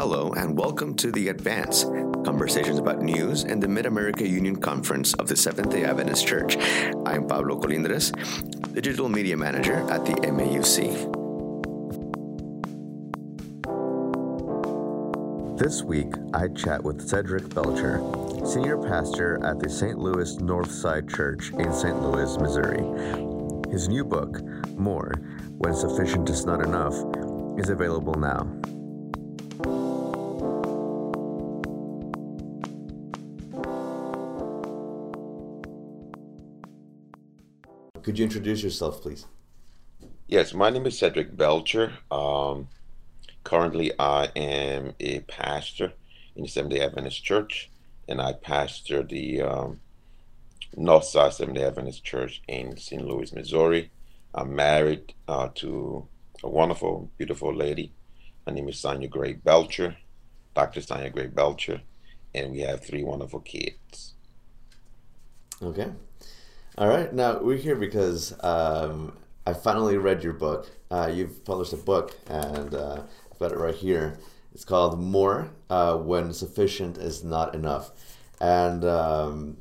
Hello, and welcome to The Advance conversations about news and the Mid America Union Conference of the Seventh day Adventist Church. I'm Pablo Colindres, Digital Media Manager at the MAUC. This week, I chat with Cedric Belcher, Senior Pastor at the St. Louis Northside Church in St. Louis, Missouri. His new book, More When Sufficient is Not Enough, is available now. Could you introduce yourself, please? Yes, my name is Cedric Belcher. Um, currently, I am a pastor in the Seventh day Adventist Church, and I pastor the um, Northside Seventh day Adventist Church in St. Louis, Missouri. I'm married uh, to a wonderful, beautiful lady. Her name is Sonia Gray Belcher, Dr. Sonia Gray Belcher, and we have three wonderful kids. Okay. All right. Now we're here because um, I finally read your book. Uh, you've published a book, and uh, I've got it right here. It's called More uh, When Sufficient is Not Enough. And um,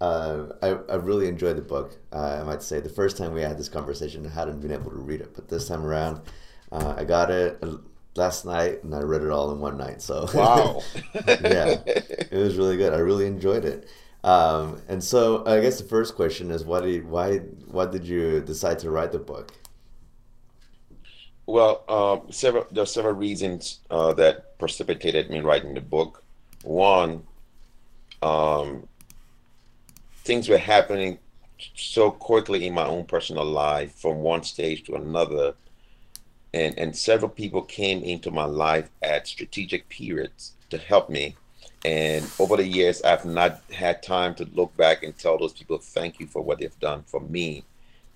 uh, I, I really enjoyed the book. Uh, I might say the first time we had this conversation, I hadn't been able to read it, but this time around, uh, I got it last night and I read it all in one night. So wow, yeah, it was really good. I really enjoyed it. Um, and so I guess the first question is why did why why did you decide to write the book? Well, uh, several there are several reasons uh, that precipitated me writing the book. One, um, things were happening so quickly in my own personal life from one stage to another, and and several people came into my life at strategic periods to help me and over the years, I've not had time to look back and tell those people thank you for what they've done for me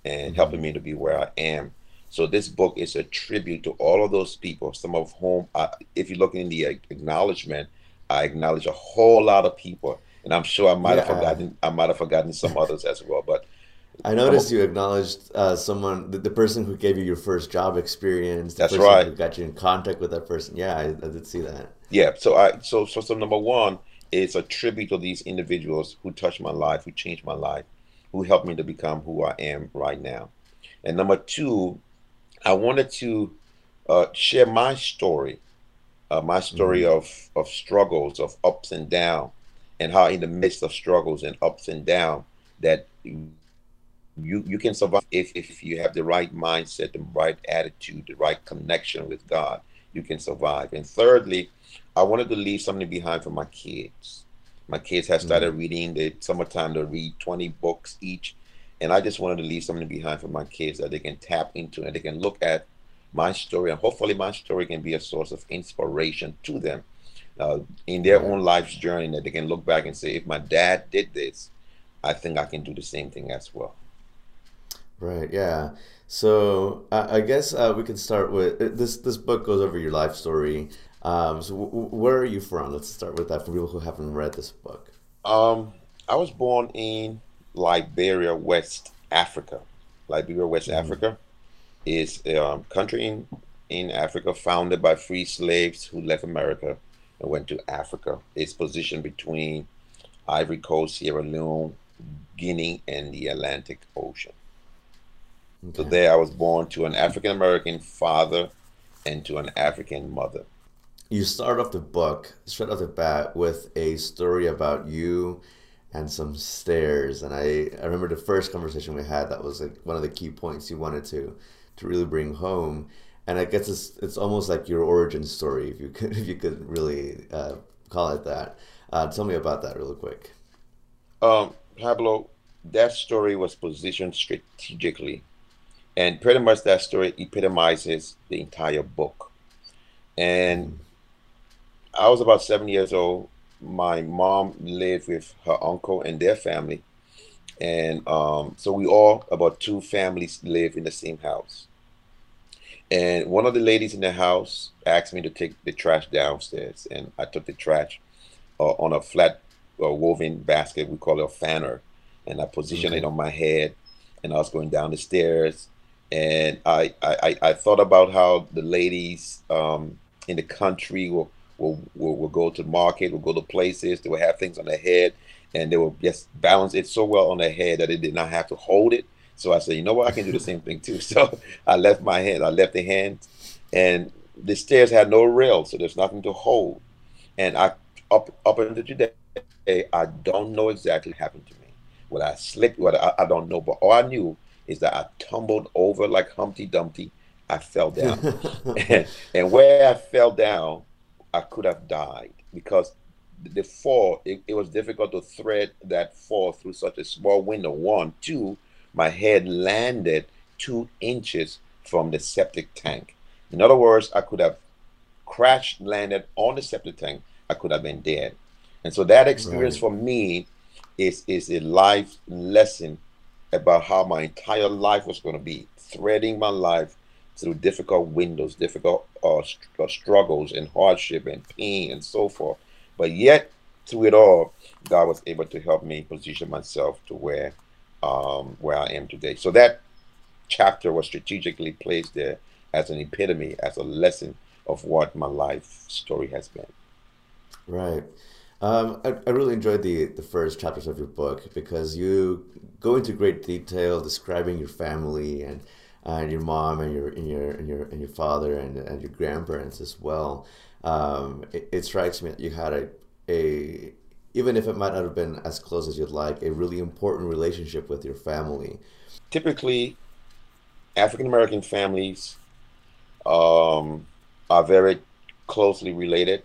and mm-hmm. helping me to be where I am. So this book is a tribute to all of those people, some of whom, I, if you look in the acknowledgement, I acknowledge a whole lot of people, and I'm sure I might yeah. have forgotten, I might have forgotten some others as well. But I noticed you acknowledged uh, someone, the, the, person who gave you your first job experience. The That's person right. Who got you in contact with that person. Yeah, I, I did see that. Yeah. So I so so so number one is a tribute to these individuals who touched my life, who changed my life, who helped me to become who I am right now. And number two, I wanted to uh, share my story, uh, my story mm-hmm. of of struggles, of ups and downs, and how in the midst of struggles and ups and downs that you you can survive if, if you have the right mindset the right attitude the right connection with god you can survive and thirdly i wanted to leave something behind for my kids my kids have started mm-hmm. reading the summertime to read 20 books each and i just wanted to leave something behind for my kids that they can tap into and they can look at my story and hopefully my story can be a source of inspiration to them uh, in their own life's journey that they can look back and say if my dad did this i think i can do the same thing as well Right. Yeah. So I, I guess uh, we can start with uh, this. This book goes over your life story. Um, so w- where are you from? Let's start with that for people who haven't read this book. Um, I was born in Liberia, West Africa. Liberia, West mm-hmm. Africa is a um, country in in Africa founded by free slaves who left America and went to Africa. It's positioned between Ivory Coast, Sierra Leone, Guinea, and the Atlantic Ocean. Okay. So there I was born to an African American father and to an African mother. You start off the book straight off the bat with a story about you and some stairs. And I, I remember the first conversation we had, that was like one of the key points you wanted to to really bring home. And I guess it's it's almost like your origin story, if you could if you could really uh, call it that. Uh, tell me about that real quick. Um, Pablo, that story was positioned strategically and pretty much that story epitomizes the entire book. And I was about seven years old. My mom lived with her uncle and their family. And um, so we all, about two families, live in the same house. And one of the ladies in the house asked me to take the trash downstairs. And I took the trash uh, on a flat uh, woven basket. We call it a fanner. And I positioned okay. it on my head. And I was going down the stairs and I, I, I thought about how the ladies um, in the country will will, will, will go to the market, will go to places, they will have things on their head, and they will just balance it so well on their head that they did not have to hold it. So I said, you know what, I can do the same thing too. So I left my hand, I left the hand, and the stairs had no rail, so there's nothing to hold. And I up up into today, I don't know exactly what happened to me. What I slipped, what I, I don't know, but all I knew is that I tumbled over like Humpty Dumpty. I fell down, and, and where I fell down, I could have died because the fall, it, it, was difficult to thread that fall through such a small window. One, two, my head landed two inches from the septic tank. In other words, I could have crashed, landed on the septic tank. I could have been dead. And so that experience right. for me is is a life lesson about how my entire life was going to be, threading my life through difficult windows, difficult uh, uh, struggles and hardship and pain and so forth. But yet, through it all, God was able to help me position myself to where um, where I am today. So that chapter was strategically placed there as an epitome, as a lesson of what my life story has been. Right. Um, I, I really enjoyed the, the first chapters of your book because you go into great detail describing your family and and your mom and your and your and your and your father and, and your grandparents as well. Um, it, it, strikes me that you had a a even if it might not have been as close as you'd like, a really important relationship with your family. Typically, African American families um, are very closely related.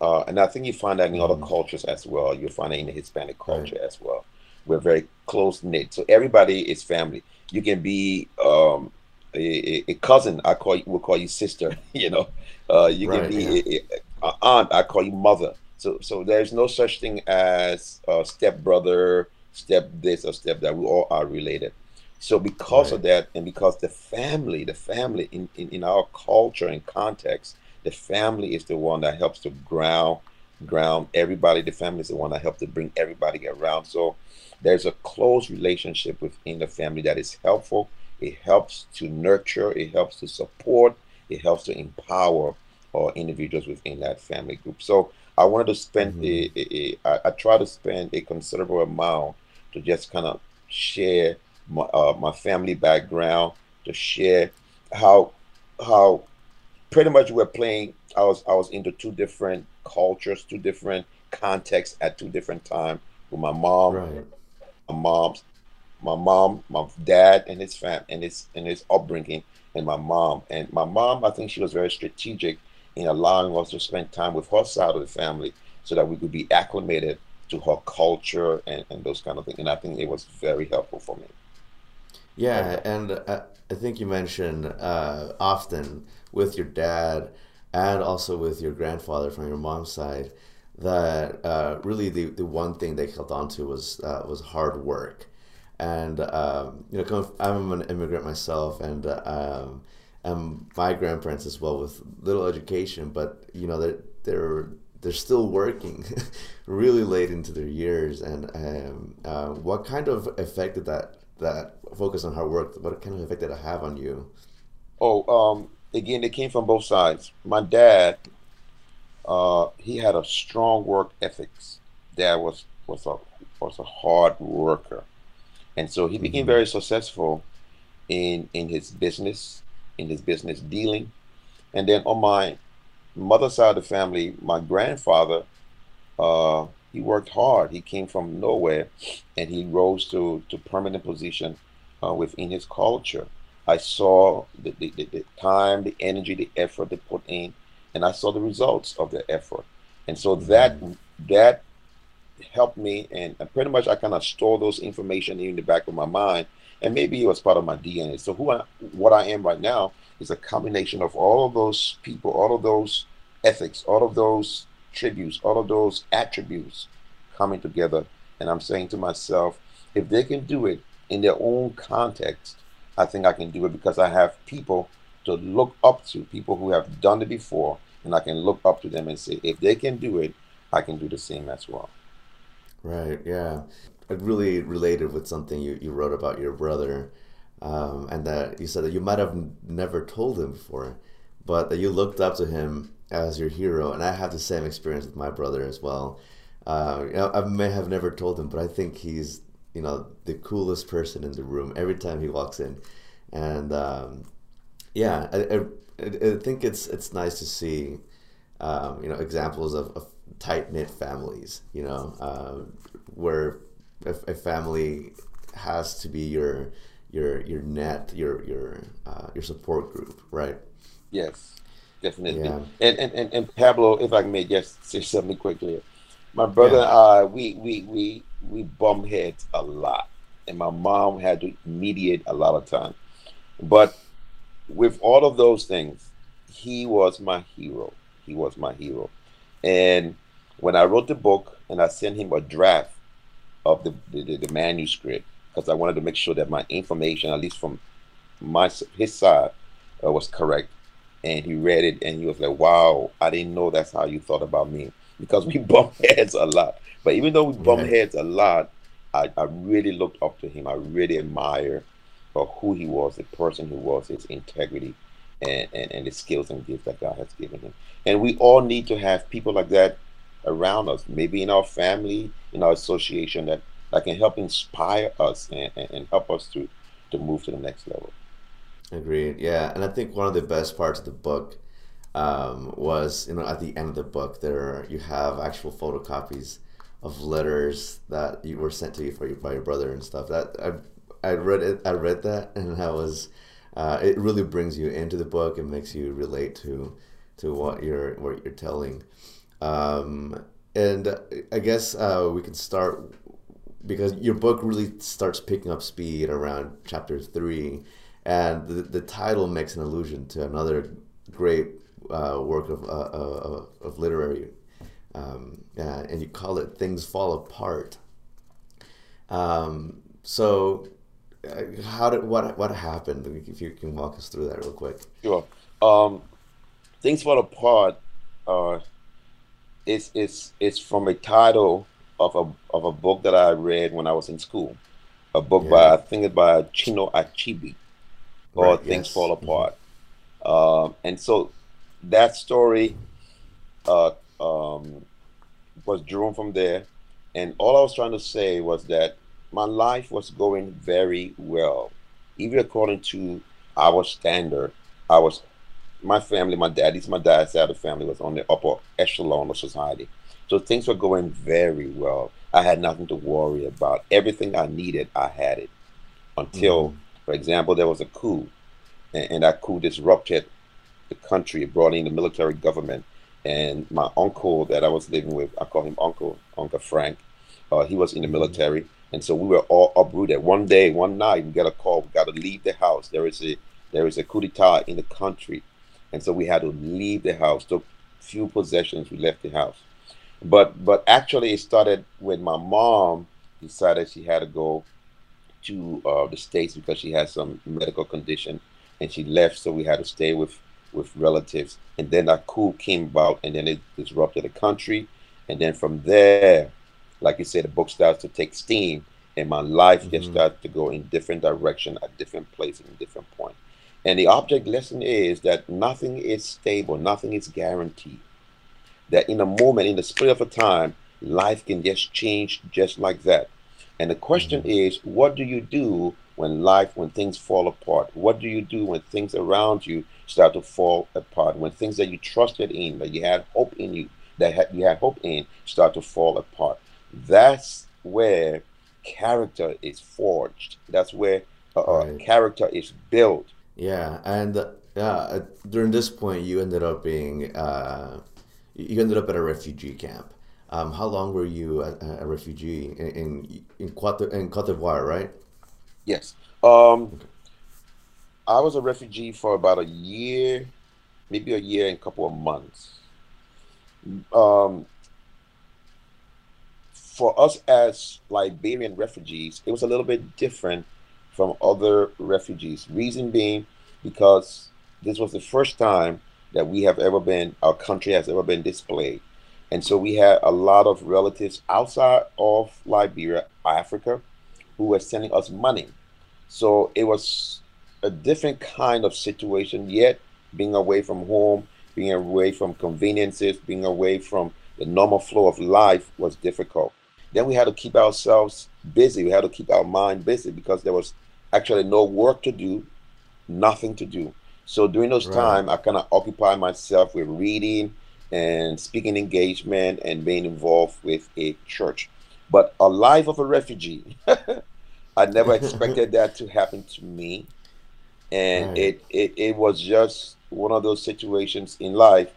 Uh, and I think you find that in other mm-hmm. cultures as well. You find it in the Hispanic culture right. as well. We're very close knit, so everybody is family. You can be um, a, a, cousin. I call you. We'll call you sister. You know, uh, you right, can be yeah. a, a, aunt. I call you mother. So, so there's no such thing as a step brother, step this, or step that. We all are related. So because right. of that, and because the family, the family in, in, in our culture and context, the family is the one that helps to ground ground everybody. The family is the one that helps to bring everybody around. So there's a close relationship within the family that is helpful. It helps to nurture, it helps to support, it helps to empower our individuals within that family group. So I wanted to spend mm-hmm. a, a, a I, I try to spend a considerable amount to just kind of share my, uh, my family background, to share how how pretty much we're playing. I was I was into two different cultures, two different contexts at two different times with my mom, right. my mom's, my mom, my dad, and his fam and his and his upbringing, and my mom. And my mom, I think she was very strategic in allowing us to spend time with her side of the family so that we could be acclimated to her culture and, and those kind of things. And I think it was very helpful for me. Yeah, and uh, I think you mentioned uh, often with your dad and also with your grandfather from your mom's side that uh, really the, the one thing they held on to was uh, was hard work. And um, you know, I'm an immigrant myself, and um, and my grandparents as well with little education, but you know they're they're they're still working really late into their years. And um, uh, what kind of effect did that that focus on hard work, what kind of effect did it have on you? Oh, um, again, it came from both sides. My dad, uh, he had a strong work ethics. Dad was was a was a hard worker, and so he became mm-hmm. very successful in in his business, in his business dealing, and then on my mother's side of the family, my grandfather, uh, he worked hard. He came from nowhere, and he rose to to permanent position uh, within his culture. I saw the, the, the, time, the energy, the effort they put in, and I saw the results of their effort. And so that that helped me, and pretty much I kind of store those information in the back of my mind, and maybe it was part of my DNA. So who I, what I am right now is a combination of all of those people, all of those ethics, all of those tributes, all of those attributes coming together. And I'm saying to myself, if they can do it in their own context, I think I can do it because I have people to look up to, people who have done it before, and I can look up to them and say, if they can do it, I can do the same as well. Right, yeah. I really related with something you, you wrote about your brother, um, and that you said that you might have never told him before, but that you looked up to him as your hero, and I have the same experience with my brother as well. Uh, you know, I may have never told him, but I think he's you know the coolest person in the room every time he walks in, and um, yeah, I, I, I, think it's it's nice to see um, you know examples of, of tight knit families. You know, uh, where a, a, family has to be your your your net, your your uh, your support group, right? Yes, definitely. Yeah. And, and and and Pablo, if I may just say something quickly, my brother yeah. and I, we we we we bump heads a lot, and my mom had to mediate a lot of time. But with all of those things, he was my hero. He was my hero. And when I wrote the book and I sent him a draft of the, the, the manuscript, because I wanted to make sure that my information, at least from my his side, uh, was correct. And he read it and he was like, wow, I didn't know that's how you thought about me. Because we bump heads a lot. But even though we bump heads a lot, I, I really looked up to him. I really admire uh, who he was, the person he was, his integrity, and, and, and the skills and gifts that God has given him. And we all need to have people like that around us, maybe in our family, in our association, that, that can help inspire us and, and, help us to, to move to the next level. Agreed. Yeah, and I think one of the best parts of the book um, was, you know, at the end of the book, there you have actual photocopies of letters that you were sent to you for you by your brother and stuff. That I I read it. I read that, and I was uh, it. Really brings you into the book and makes you relate to to what you're what you're telling. Um, and I guess uh, we can start because your book really starts picking up speed around chapter three, and the, the title makes an allusion to another great uh, work of, uh, uh of literary um, uh, and you call it "Things Fall Apart." Um, so, how did what what happened? If you can walk us through that real quick. Sure. Um, "Things Fall Apart" uh, is is is from a title of a of a book that I read when I was in school. A book yeah. by I think it's by Chinua Achebe, called right, "Things yes. Fall mm-hmm. Apart." Mm-hmm. Um, and so that story uh, um, was drawn from there. And all I was trying to say was that my life was going very well. Even according to our standard, I was my family, my daddy's my dad's side of the family was on the upper echelon of society. So things were going very well. I had nothing to worry about. Everything I needed, I had it. Until, mm-hmm. for example, there was a coup, and, and that coup disrupted the country, brought in the military government, and my uncle that I was living with, I call him Uncle, Uncle Frank. Uh, he was in the mm-hmm. And so we were all uprooted. One day, one night, we got a call. We got to leave the house. There is a there is a coup d'état in the country, and so we had to leave the house. Took few possessions. We left the house, but but actually, it started when my mom decided she had to go to uh, the states because she had some medical condition, and she left. So we had to stay with with relatives. And then that coup came about and then it disrupted the country. And then from there, like you said, the book starts to take steam and my life mm-hmm. just starts to go in different direction at different places and different point. And the object lesson is that nothing is stable, nothing is guaranteed. That in a moment, in the split of a time, life can just change just like that. And the question mm-hmm. is, what do you do when life, when things fall apart? What do you do when things around you start to fall apart? When things that you trusted in, that you had hope in you, that you had hope in, start to fall apart. That's where character is forged. That's where uh, right. character is built. Yeah, and uh, yeah, during this point, you ended up being uh, you ended up at a refugee camp. Um, how long were you a, a refugee in in in Cote, in Cote d'Ivoire, right? Yes. Um, okay. I was a refugee for about a year, maybe a year and a couple of months. Um, for us as Liberian refugees, it was a little bit different from other refugees. Reason being because this was the first time that we have ever been, our country has ever been displayed. And so we had a lot of relatives outside of Liberia, Africa, who were sending us money. So it was a different kind of situation, yet being away from home, being away from conveniences, being away from the normal flow of life was difficult. Then we had to keep ourselves busy. We had to keep our mind busy because there was actually no work to do, nothing to do. So during those right. time, I kind of occupy myself with reading and speaking engagement and being involved with a church. But a life of a refugee, I never expected that to happen to me. And right. it, it, it was just one of those situations in life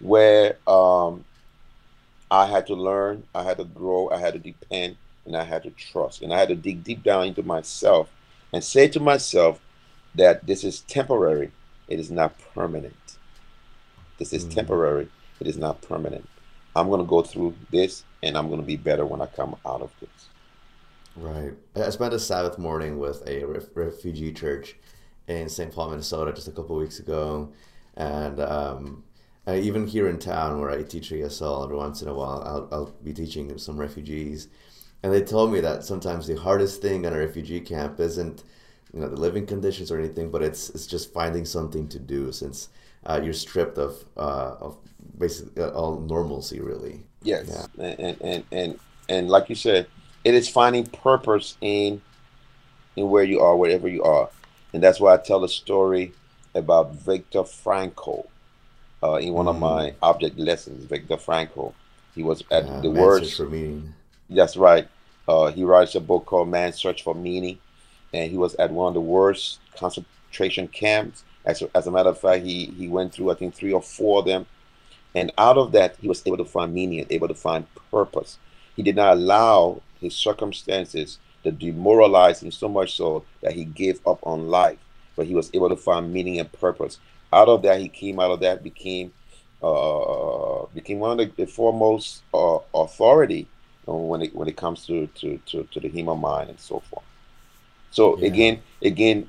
where um, I had to learn, I had to grow, I had to depend, and I had to trust. And I had to dig deep down into myself and say to myself that this is temporary, it is not permanent. This is mm-hmm. temporary, it is not permanent. I'm going to go through this and I'm going to be better when I come out of this. Right. I spent a Sabbath morning with a ref- refugee church in St. Paul, Minnesota, just a couple weeks ago, and um, even here in town where I teach ESL, every once in a while I'll, I'll be teaching some refugees, and they told me that sometimes the hardest thing in a refugee camp isn't you know the living conditions or anything, but it's it's just finding something to do since uh, you're stripped of uh, of basically all normalcy, really. Yes, yeah. and, and and and like you said, it is finding purpose in in where you are, wherever you are. And that's why I tell a story about Viktor Frankl uh, in one mm. of my object lessons. Viktor Frankl, he was at yeah, the worst. for meaning. That's right. Uh, he writes a book called Man's Search for Meaning, and he was at one of the worst concentration camps. As, as a matter of fact, he, he went through, I think, three or four of them. And out of that, he was able to find meaning and able to find purpose. He did not allow his circumstances to demoralize him so much so that he gave up on life, but he was able to find meaning and purpose. Out of that, he came out of that, became uh, became one of the, the foremost uh, authority when it when it comes to to, to, to the human mind and so forth. So yeah. again, again,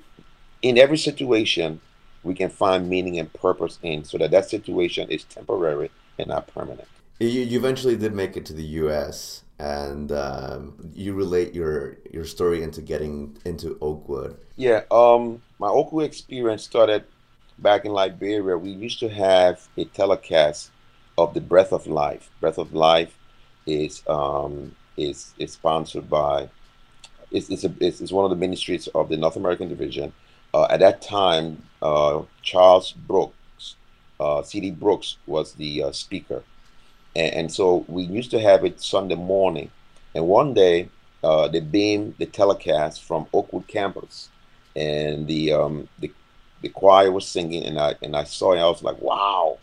in every situation, we can find meaning and purpose in, so that that situation is temporary and not permanent. You, you eventually did make it to the U.S and um, you relate your your story into getting into Oakwood. Yeah, um, my Oakwood experience started back in Liberia. We used to have a telecast of the Breath of Life. Breath of Life is um, is is sponsored by it's it's, a, it's, it's one of the ministries of the North American Division. Uh, at that time, uh, Charles Brooks, uh, C.D. Brooks was the uh, speaker and, and, so we used to have it Sunday morning. And one day, uh, they beamed the telecast from Oakwood campus, and the um, the the choir was singing, and I and I saw it. I was like, wow,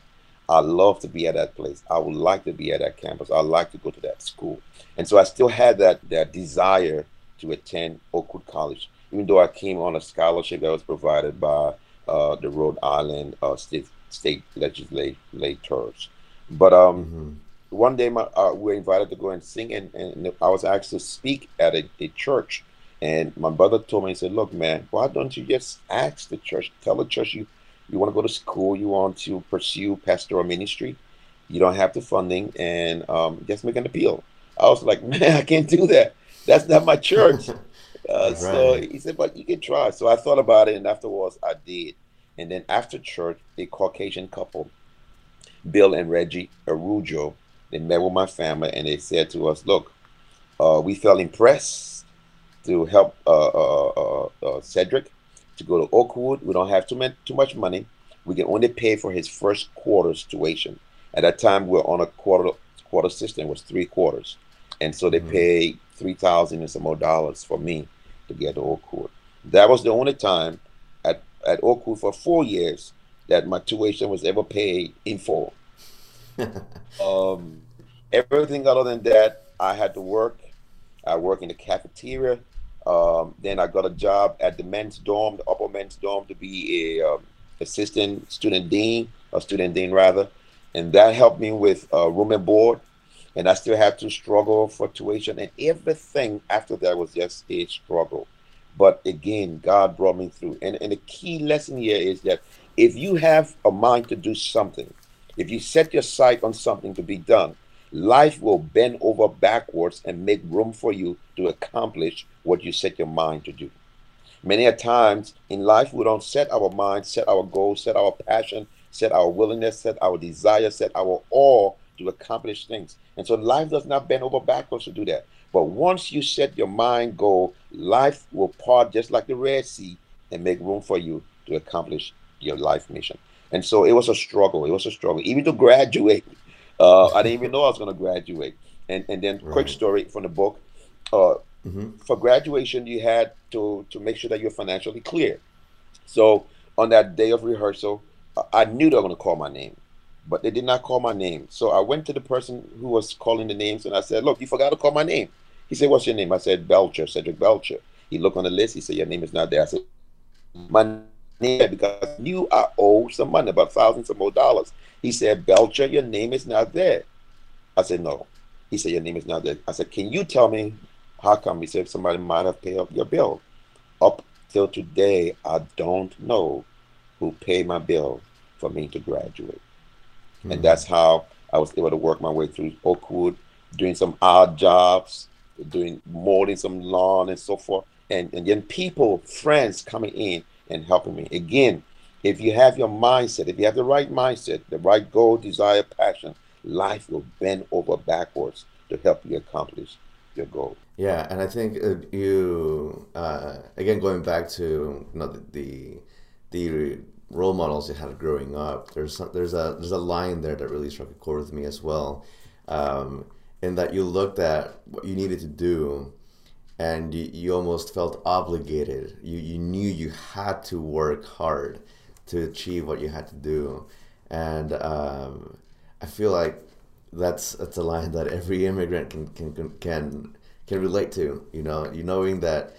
I love to be at that place. I would like to be at that campus. I'd like to go to that school. And so I still had that that desire to attend Oakwood College, even though I came on a scholarship that was provided by uh, the Rhode Island uh, state state legislators. But um, mm-hmm one day my, uh, we were invited to go and sing, and, and I was asked to speak at a, a church. And my brother told me, he said, Look, man, why don't you just ask the church, tell the church you, you want to go to school, you want to pursue pastoral ministry, you don't have the funding, and um, just make an appeal. I was like, Man, I can't do that. That's not my church. uh, right. So he said, But you can try. So I thought about it, and afterwards I did. And then after church, a Caucasian couple, Bill and Reggie Arujo, they met with my family and they said to us, "Look, uh, we felt impressed to help uh, uh, uh, Cedric to go to Oakwood. We don't have too much too much money. We can only pay for his first quarter tuition. At that time, we are on a quarter quarter system. It was three quarters, and so they mm-hmm. paid three thousand and some more dollars for me to get to Oakwood. That was the only time at at Oakwood for four years that my tuition was ever paid in full. um, everything other than that, I had to work. I work in the cafeteria. Um, then I got a job at the men's dorm, the upper men's dorm, to be a um, assistant student dean, a student dean rather, and that helped me with uh, room and board. And I still had to struggle for tuition, and everything after that was just a struggle. But again, God brought me through. And, and the key lesson here is that if you have a mind to do something, if you set your sight on something to be done, life will bend over backwards and make room for you to accomplish what you set your mind to do. Many a times in life, we don't set our mind, set our goals, set our passion, set our willingness, set our desire, set our all to accomplish things. And so life does not bend over backwards to do that. But once you set your mind goal, life will part just like the Red Sea and make room for you to accomplish your life mission. And so it was a struggle. It was a struggle. Even to graduate, uh, I didn't even know I was going to graduate. And and then right. quick story from the book. Uh, mm-hmm. For graduation, you had to to make sure that you're financially clear. So on that day of rehearsal, I knew they were going to call my name, but they did not call my name. So I went to the person who was calling the names and I said, "Look, you forgot to call my name." He said, "What's your name?" I said, "Belcher, Cedric Belcher." He looked on the list. He said, "Your name is not there." I said, "My name because you are owed some money, about thousands of more dollars." He said, "Belcher, your name is not there." I said, "No." He said, Your name is not there. I said, Can you tell me how come? He said, Somebody might have paid up your bill. Up till today, I don't know who paid my bill for me to graduate. Mm-hmm. And hmm. that's how I was able to work my way through Oakwood, doing some odd jobs, doing mowing some lawn and so forth. And, and then people, friends coming in and helping me. Again, if you have your mindset, if you have the right mindset, the right goal, desire, passion, life will bend over backwards to help you accomplish your goal. Yeah, and I think uh, you uh, again going back to you know the, the, role models you had growing up. There's some, there's a there's a line there that really struck a chord with me as well, um, in that you looked at what you needed to do, and you, you almost felt obligated. You you knew you had to work hard to achieve what you had to do, and um, I feel like that's that's a line that every immigrant can can can can relate to. You know, you knowing that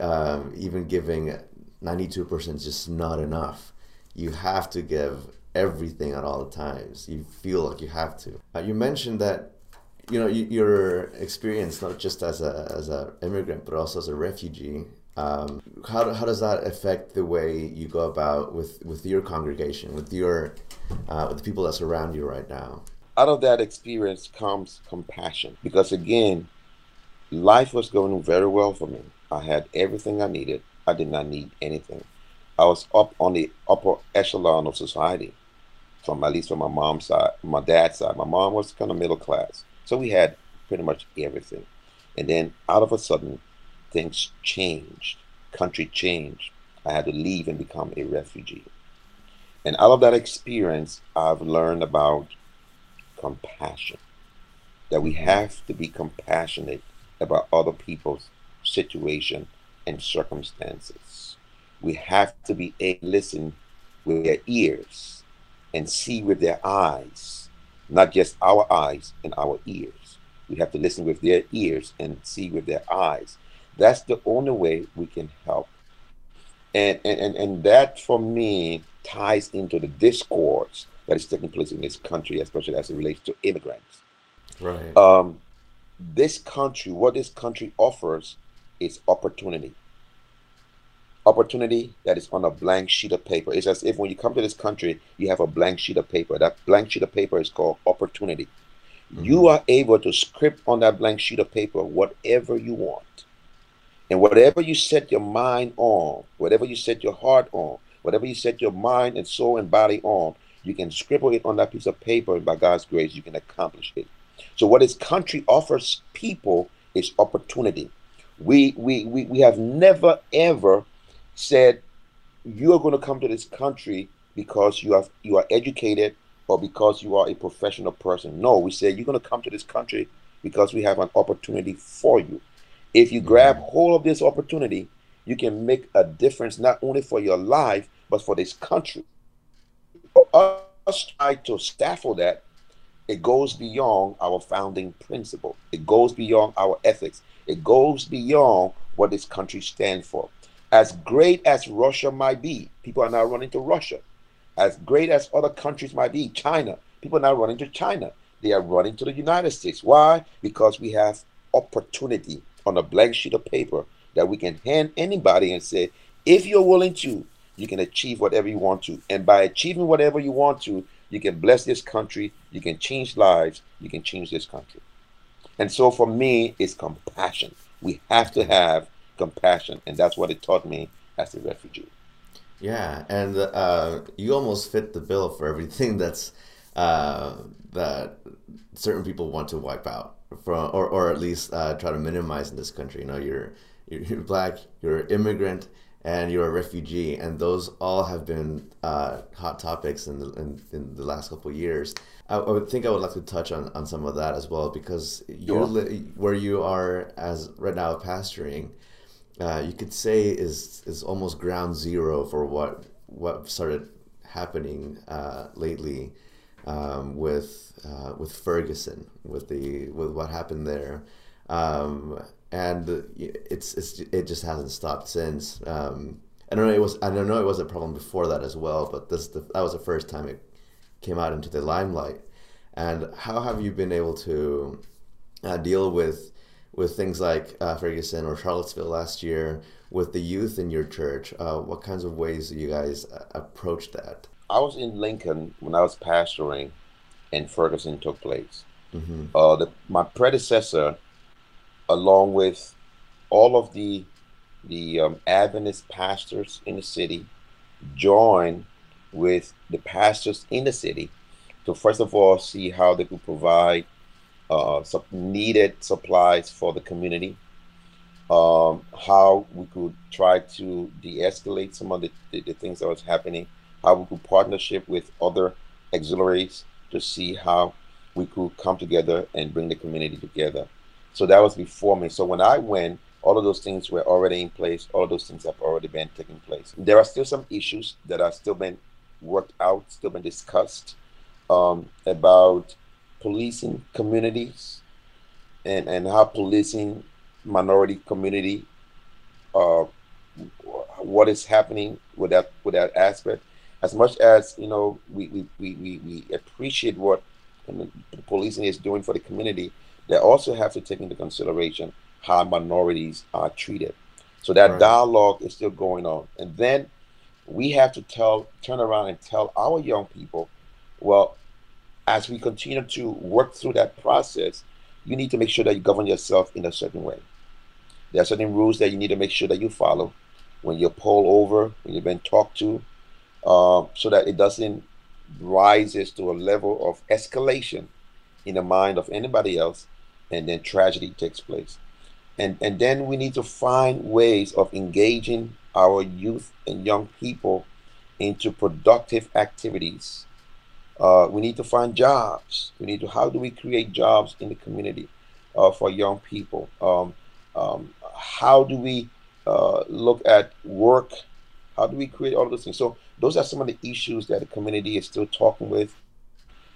um, even giving ninety two percent is just not enough. You have to give everything at all times. You feel like you have to. Uh, you mentioned that you know your experience not just as a as an immigrant but also as a refugee. Um, how, how does that affect the way you go about with, with your congregation, with your uh, with the people that surround you right now? Out of that experience comes compassion because again, life was going very well for me. I had everything I needed. I did not need anything. I was up on the upper echelon of society, from at least from my mom's side, my dad's side. My mom was kind of middle class, so we had pretty much everything. And then out of a sudden, things changed. Country changed. I had to leave and become a refugee. And out of that experience, I've learned about compassion. That we mm-hmm. have to be compassionate about other people's situation and circumstances. We have to be a listen with their ears and see with their eyes, not just our eyes and our ears. We have to listen with their ears and see with their eyes. That's the only way we can help. And, and, and that for me ties into the discourse that is taking place in this country, especially as it relates to immigrants. Right. Um, this country, what this country offers is opportunity. Opportunity that is on a blank sheet of paper. It's as if when you come to this country, you have a blank sheet of paper. That blank sheet of paper is called opportunity. Mm-hmm. You are able to script on that blank sheet of paper whatever you want. And whatever you set your mind on, whatever you set your heart on, whatever you set your mind and soul and body on, you can scribble it on that piece of paper, and by God's grace, you can accomplish it. So, what this country offers people is opportunity. We we we, we have never ever said you are going to come to this country because you have you are educated or because you are a professional person. No, we said you're going to come to this country because we have an opportunity for you. If you grab mm-hmm. hold of this opportunity, you can make a difference not only for your life but for this country. us try to stifle that, it goes beyond our founding principle. It goes beyond our ethics. It goes beyond what this country stands for. As great as Russia might be, people are now running to Russia. As great as other countries might be, China, people are now running to China. They are running to the United States. Why? Because we have opportunity on a blank sheet of paper that we can hand anybody and say, if you're willing to, you can achieve whatever you want to. And by achieving whatever you want to, you can bless this country, you can change lives, you can change this country. And so for me, it's compassion. We have to have compassion. And that's what it taught me as a refugee. Yeah, and uh, you almost fit the bill for everything that's uh, that certain people want to wipe out from, or or at least uh, try to minimize in this country. You know, you're you're black, you're immigrant, and you're a refugee, and those all have been uh, hot topics in the, in, in the last couple of years. I, I, would think I would like to touch on, on some of that as well because you're li- where you are as right now pastoring, uh, you could say is is almost ground zero for what what started happening uh, lately um, with uh, with Ferguson with the with what happened there. Um, and it's, it's it just hasn't stopped since. Um, I don't know. It was I don't know. It was a problem before that as well, but this the, that was the first time it came out into the limelight. And how have you been able to uh, deal with with things like uh, Ferguson or Charlottesville last year with the youth in your church? Uh, what kinds of ways do you guys uh, approach that? I was in Lincoln when I was pastoring, and Ferguson took place. Mm-hmm. Uh, the, my predecessor along with all of the the um, Adventist pastors in the city, joined with the pastors in the city to first of all see how they could provide uh, needed supplies for the community, um, how we could try to de-escalate some of the, the, the, things that was happening, how we could partnership with other auxiliaries to see how we could come together and bring the community together. So that was before me. So when I went, all of those things were already in place. All those things have already been taking place. There are still some issues that are still been worked out, still been discussed um, about policing communities and, and how policing minority community, uh, what is happening with that with that aspect. As much as you know, we we, we, we, appreciate what policing is doing for the community they also have to take into consideration how minorities are treated. So that right. dialogue is still going on. And then we have to tell, turn around and tell our young people, well, as we continue to work through that process, you need to make sure that you govern yourself in a certain way. There are certain rules that you need to make sure that you follow when you're pulled over, when you've been talked to, uh, so that it doesn't rises to a level of escalation in the mind of anybody else and then tragedy takes place. And, and then we need to find ways of engaging our youth and young people into productive activities. Uh, we need to find jobs. We need to, how do we create jobs in the community uh, for young people? Um, um, how do we uh, look at work? How do we create all those things? So those are some of the issues that the community is still talking with.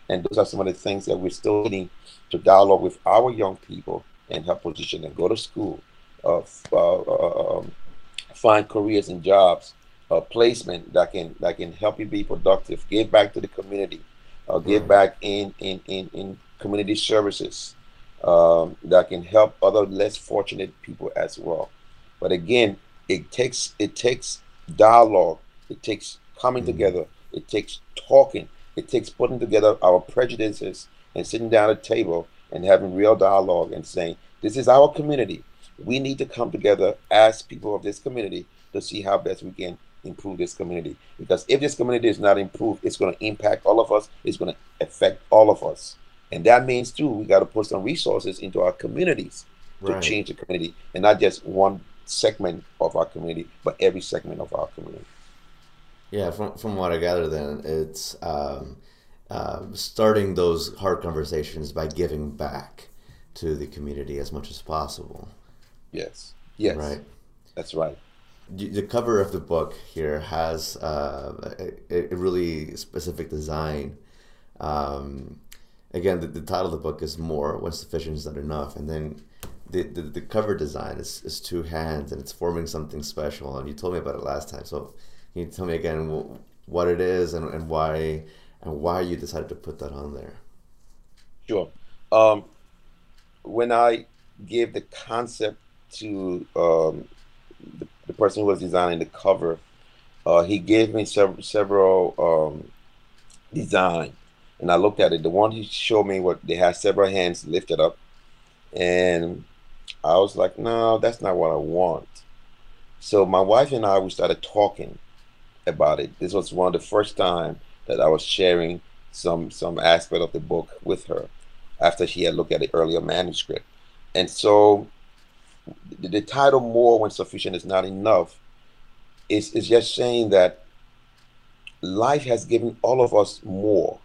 And those are some of the things that we're still needing to dialogue with our young people and help position them, go to school, uh, uh, uh, um, find careers and jobs, placement that can that can help you be productive, give back to the community, uh, give back in, in, in, in community services um, that can help other less fortunate people as well. But again, it takes it takes dialogue, it takes coming mm-hmm. together, it takes talking, it takes putting together our prejudices and sitting down at a table and having real dialogue and saying, this is our community. We need to come together as people of this community to see how best we can improve this community. Because if this community is not improved, it's going to impact all of us. It's going to affect all of us. And that means, too, we got to put some resources into our communities to change the community and not just one segment of our community, but every segment of our community. Yeah, from, from what I gather, then, it's. Um, uh, starting those hard conversations by giving back to the community as much as possible. Yes. Yes. Right. That's right. The cover of the book here has uh, a, a, really specific design. Um, again, the, the, title of the book is "More When Sufficient Is Not Enough," and then the, the, the cover design is, is two hands and it's forming something special. And you told me about it last time, so can you tell me again what it is and, and why and why you decided to put that on there. Sure. Um, when I gave the concept to um, the, the, person who was designing the cover, uh, he gave me several several um, design, and I looked at it. The one he showed me what they had several hands lifted up, and I was like, no, that's not what I want. So my wife and I we started talking, about it. This was one of the first time that I was sharing some some aspect of the book with her after she had looked at the earlier manuscript. And so the, the title more when sufficient is not enough is, is just saying that life has given all of us more.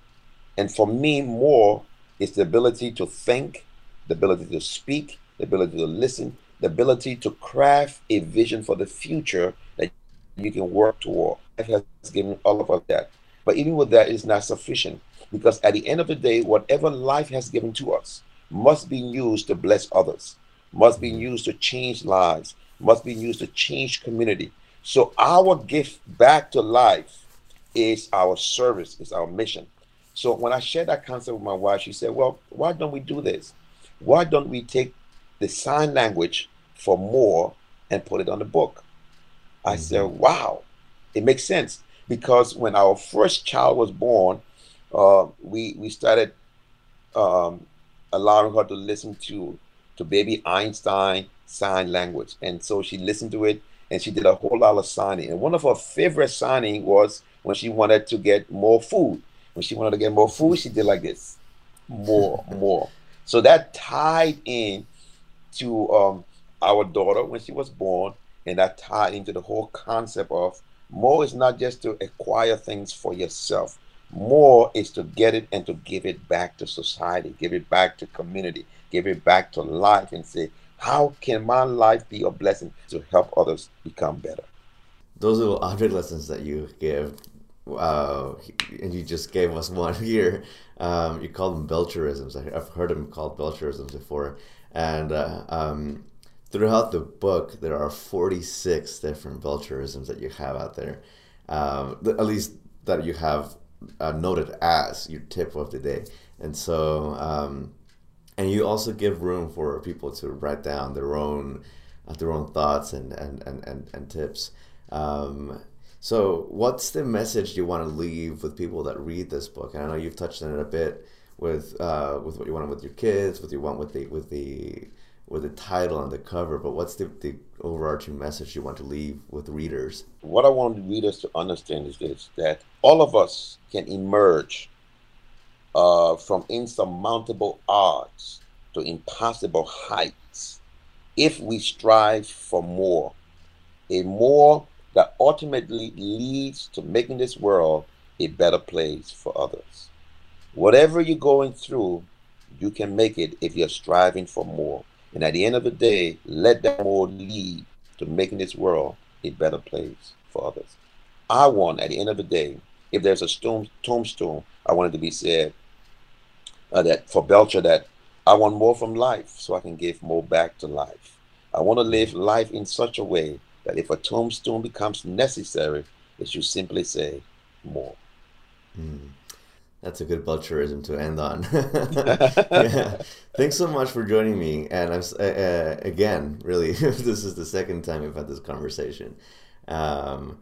And for me, more is the ability to think, the ability to speak, the ability to listen, the ability to craft a vision for the future that you can work toward. Life has given all of us that. But even with that, it's not sufficient because at the end of the day, whatever life has given to us must be used to bless others, must be used to change lives, must be used to change community. So our gift back to life is our service, is our mission. So when I shared that concept with my wife, she said, Well, why don't we do this? Why don't we take the sign language for more and put it on the book? I mm-hmm. said, Wow, it makes sense. Because when our first child was born, uh, we we started um, allowing her to listen to to baby Einstein sign language, and so she listened to it, and she did a whole lot of signing. And one of her favorite signing was when she wanted to get more food. When she wanted to get more food, she did like this, more, more. So that tied in to um, our daughter when she was born, and that tied into the whole concept of more is not just to acquire things for yourself, more is to get it and to give it back to society, give it back to community, give it back to life, and say, how can my life be a blessing to help others become better? Those little object lessons that you give, uh, and you just gave us one here. Um, you call them Belcherisms. I've heard them called Belcherisms before. And uh, um, throughout the book, there are 46 different Belcherisms that you have out there. Um, at least that you have uh, noted as your tip of the day. And so, um, and you also give room for people to write down their own uh, their own thoughts and and and and, and tips. Um, so, what's the message you want to leave with people that read this book? And I know you've touched on it a bit with uh, with what you want with your kids, what you want with the with the with the title and the cover, but what's the, the overarching message you want to leave with readers? What I want readers to understand is this that all of us can emerge uh, from insurmountable odds to impossible heights if we strive for more. A more that ultimately leads to making this world a better place for others. Whatever you're going through, you can make it if you're striving for more. And at the end of the day, let that more lead to making this world a better place for others. I want, at the end of the day, if there's a stone, tombstone, I want it to be said uh, that for Belcher that I want more from life so I can give more back to life. I want to live life in such a way that if a tombstone becomes necessary, it should simply say more. Mm. That's a good Belcherism to end on. yeah. Thanks so much for joining me. And I'm, uh, uh, again, really, this is the second time we've had this conversation. Um,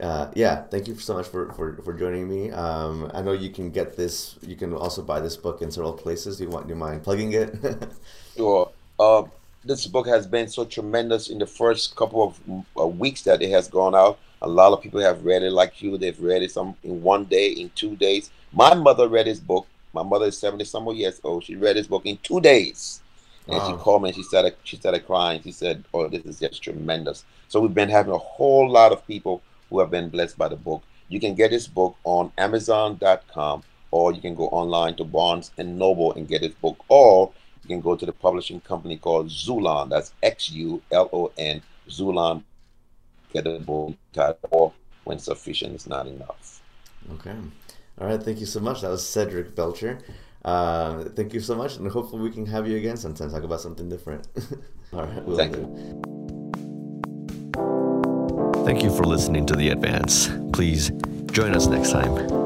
uh, yeah, thank you so much for, for, for joining me. Um, I know you can get this, you can also buy this book in several places. Do you want, do you mind plugging it? sure. Uh, this book has been so tremendous in the first couple of uh, weeks that it has gone out. A lot of people have read it like you. They've read it some in one day, in two days. My mother read his book. My mother is 70 some years old. She read his book in two days. And wow. she called me and she started she started crying. She said, Oh, this is just tremendous. So we've been having a whole lot of people who have been blessed by the book. You can get this book on Amazon.com or you can go online to Barnes and Noble and get this book, or you can go to the publishing company called Xulon. That's X U L O N, Xulon. Get the book or when sufficient is not enough. Okay. All right. Thank you so much. That was Cedric Belcher. Uh, thank you so much, and hopefully we can have you again sometime talk about something different. All right. We'll thank you. Thank you for listening to The Advance. Please join us next time.